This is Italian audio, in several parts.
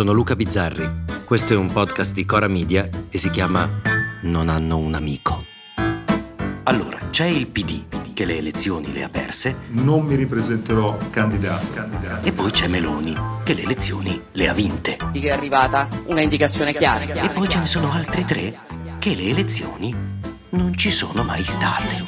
Sono Luca Bizzarri. Questo è un podcast di Cora Media e si chiama Non hanno un amico. Allora, c'è il PD che le elezioni le ha perse non mi ripresenterò candidato. candidato. e poi c'è Meloni che le elezioni le ha vinte. È arrivata una indicazione chiara. E poi ce ne sono altri tre che le elezioni non ci sono mai state.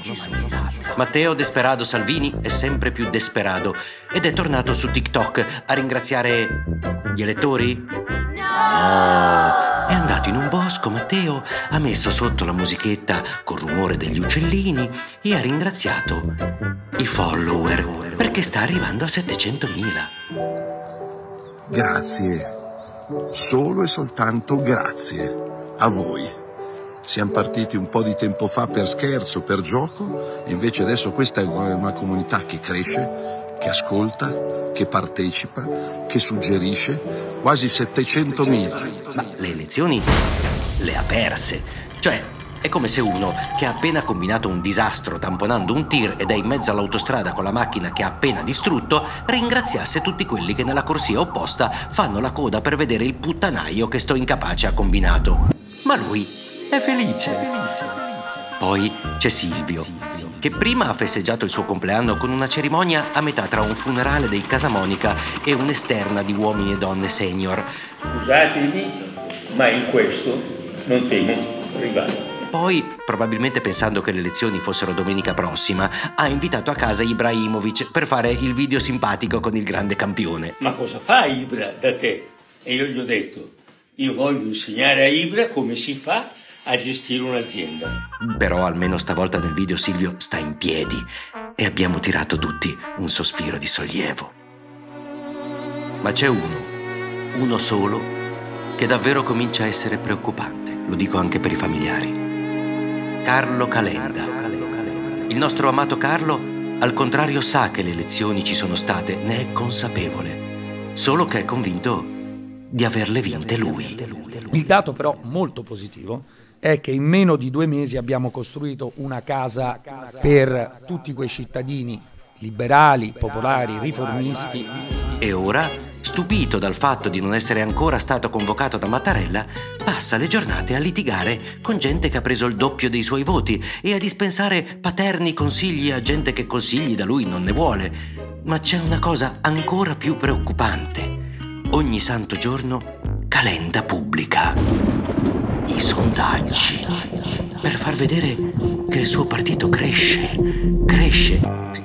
Matteo Desperado Salvini è sempre più desperado ed è tornato su TikTok a ringraziare gli elettori? No! È andato in un bosco, Matteo, ha messo sotto la musichetta col rumore degli uccellini e ha ringraziato i follower perché sta arrivando a 700.000. Grazie. Solo e soltanto grazie a voi. Siamo partiti un po' di tempo fa per scherzo, per gioco, invece adesso questa è una comunità che cresce, che ascolta, che partecipa, che suggerisce, quasi 700.000. Ma le elezioni le ha perse. Cioè, è come se uno che ha appena combinato un disastro tamponando un tir ed è in mezzo all'autostrada con la macchina che ha appena distrutto, ringraziasse tutti quelli che nella corsia opposta fanno la coda per vedere il puttanaio che sto incapace ha combinato. Ma lui è felice. Poi c'è Silvio, che prima ha festeggiato il suo compleanno con una cerimonia a metà tra un funerale dei Casamonica e un'esterna di uomini e donne senior. Scusatemi, ma in questo non temo rivale. Poi, probabilmente pensando che le elezioni fossero domenica prossima, ha invitato a casa Ibrahimovic per fare il video simpatico con il grande campione. Ma cosa fa Ibra da te? E io gli ho detto, io voglio insegnare a Ibra come si fa a gestire un'azienda. Però almeno stavolta nel video Silvio sta in piedi e abbiamo tirato tutti un sospiro di sollievo. Ma c'è uno, uno solo, che davvero comincia a essere preoccupante, lo dico anche per i familiari. Carlo Calenda. Il nostro amato Carlo, al contrario, sa che le elezioni ci sono state, ne è consapevole, solo che è convinto di averle vinte lui. Il dato però molto positivo è che in meno di due mesi abbiamo costruito una casa per tutti quei cittadini liberali, popolari, riformisti. E ora, stupito dal fatto di non essere ancora stato convocato da Mattarella, passa le giornate a litigare con gente che ha preso il doppio dei suoi voti e a dispensare paterni consigli a gente che consigli da lui non ne vuole. Ma c'è una cosa ancora più preoccupante. Ogni santo giorno Calenda pubblica i sondaggi per far vedere che il suo partito cresce, cresce.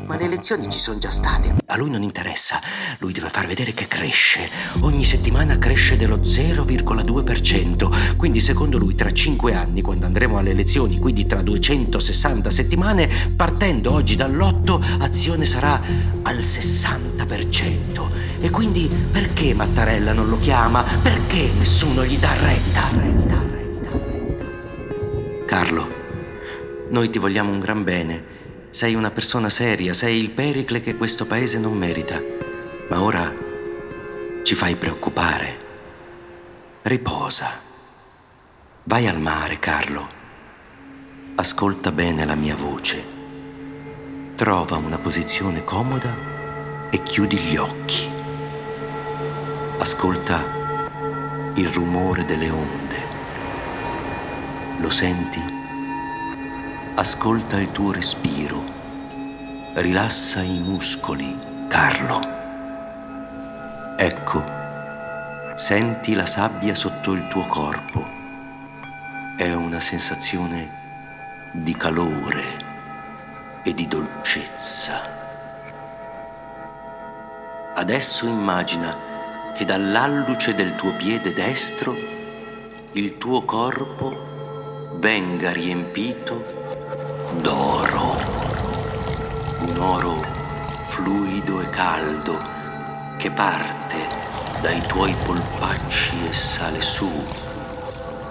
Ma le elezioni ci sono già state. A lui non interessa, lui deve far vedere che cresce. Ogni settimana cresce dello 0,2%. Quindi secondo lui tra 5 anni, quando andremo alle elezioni, quindi tra 260 settimane, partendo oggi dall'8, azione sarà al 60%. E quindi perché Mattarella non lo chiama? Perché nessuno gli dà retta, retta, retta. Noi ti vogliamo un gran bene. Sei una persona seria, sei il pericle che questo paese non merita. Ma ora ci fai preoccupare. Riposa. Vai al mare, Carlo. Ascolta bene la mia voce. Trova una posizione comoda e chiudi gli occhi. Ascolta il rumore delle onde. Lo senti? Ascolta il tuo respiro. Rilassa i muscoli, Carlo. Ecco, senti la sabbia sotto il tuo corpo. È una sensazione di calore e di dolcezza. Adesso immagina che dall'alluce del tuo piede destro il tuo corpo venga riempito d'oro. caldo che parte dai tuoi polpacci e sale su,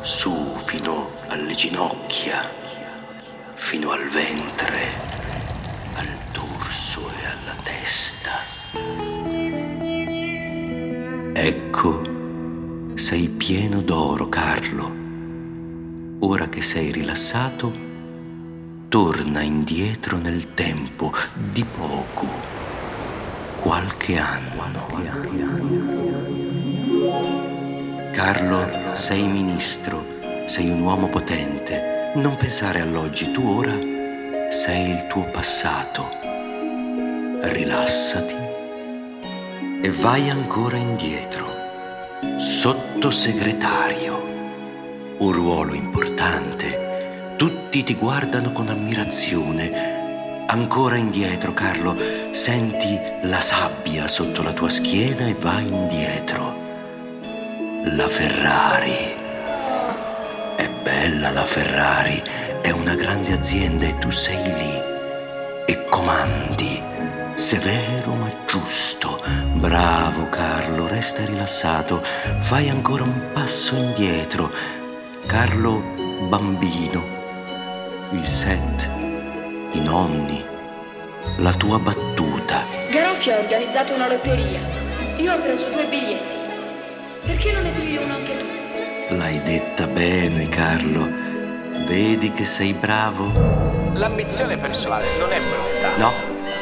su fino alle ginocchia, fino al ventre, al dorso e alla testa. Ecco, sei pieno d'oro, Carlo. Ora che sei rilassato, torna indietro nel tempo di poco, qualche anno. Carlo, sei ministro, sei un uomo potente. Non pensare all'oggi, tu ora sei il tuo passato. Rilassati e vai ancora indietro. Sottosegretario. Un ruolo importante. Tutti ti guardano con ammirazione. Ancora indietro, Carlo. Senti la sabbia sotto la tua schiena e vai indietro. La Ferrari. È bella la Ferrari. È una grande azienda e tu sei lì. E comandi. Severo ma giusto. Bravo Carlo, resta rilassato. Fai ancora un passo indietro. Carlo bambino. Il set. I nonni. La tua battuta. Garoffi ha organizzato una lotteria. Io ho preso due biglietti. Perché non ne pigli uno anche tu? L'hai detta bene, Carlo. Vedi che sei bravo? L'ambizione personale non è brutta. No,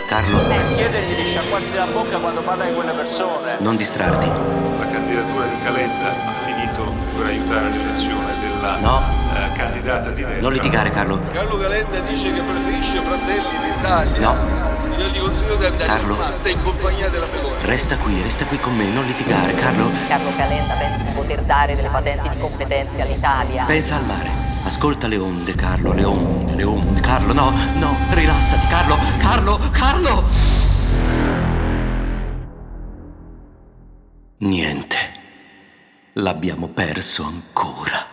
Carlo, Chiedergli di sciacquarsi la bocca quando parla di quelle persone. non distrarti. La candidatura di Calenda ha finito per aiutare l'elezione della No. eh, candidata di destra. Non litigare, Carlo. Carlo Calenda dice che preferisce Fratelli d'Italia. No. Io gli consiglio di andare Carlo. in Malta in compagnia della Meloni. Resta qui, resta qui con me, non litigare, Carlo. Carlo Calenda pensa di poter dare delle patenti di competenze all'Italia. Pensa al mare. Ascolta le onde, Carlo, le onde, le onde. Carlo, no, no, rilassati, Carlo, Carlo, Carlo! Niente. L'abbiamo perso ancora.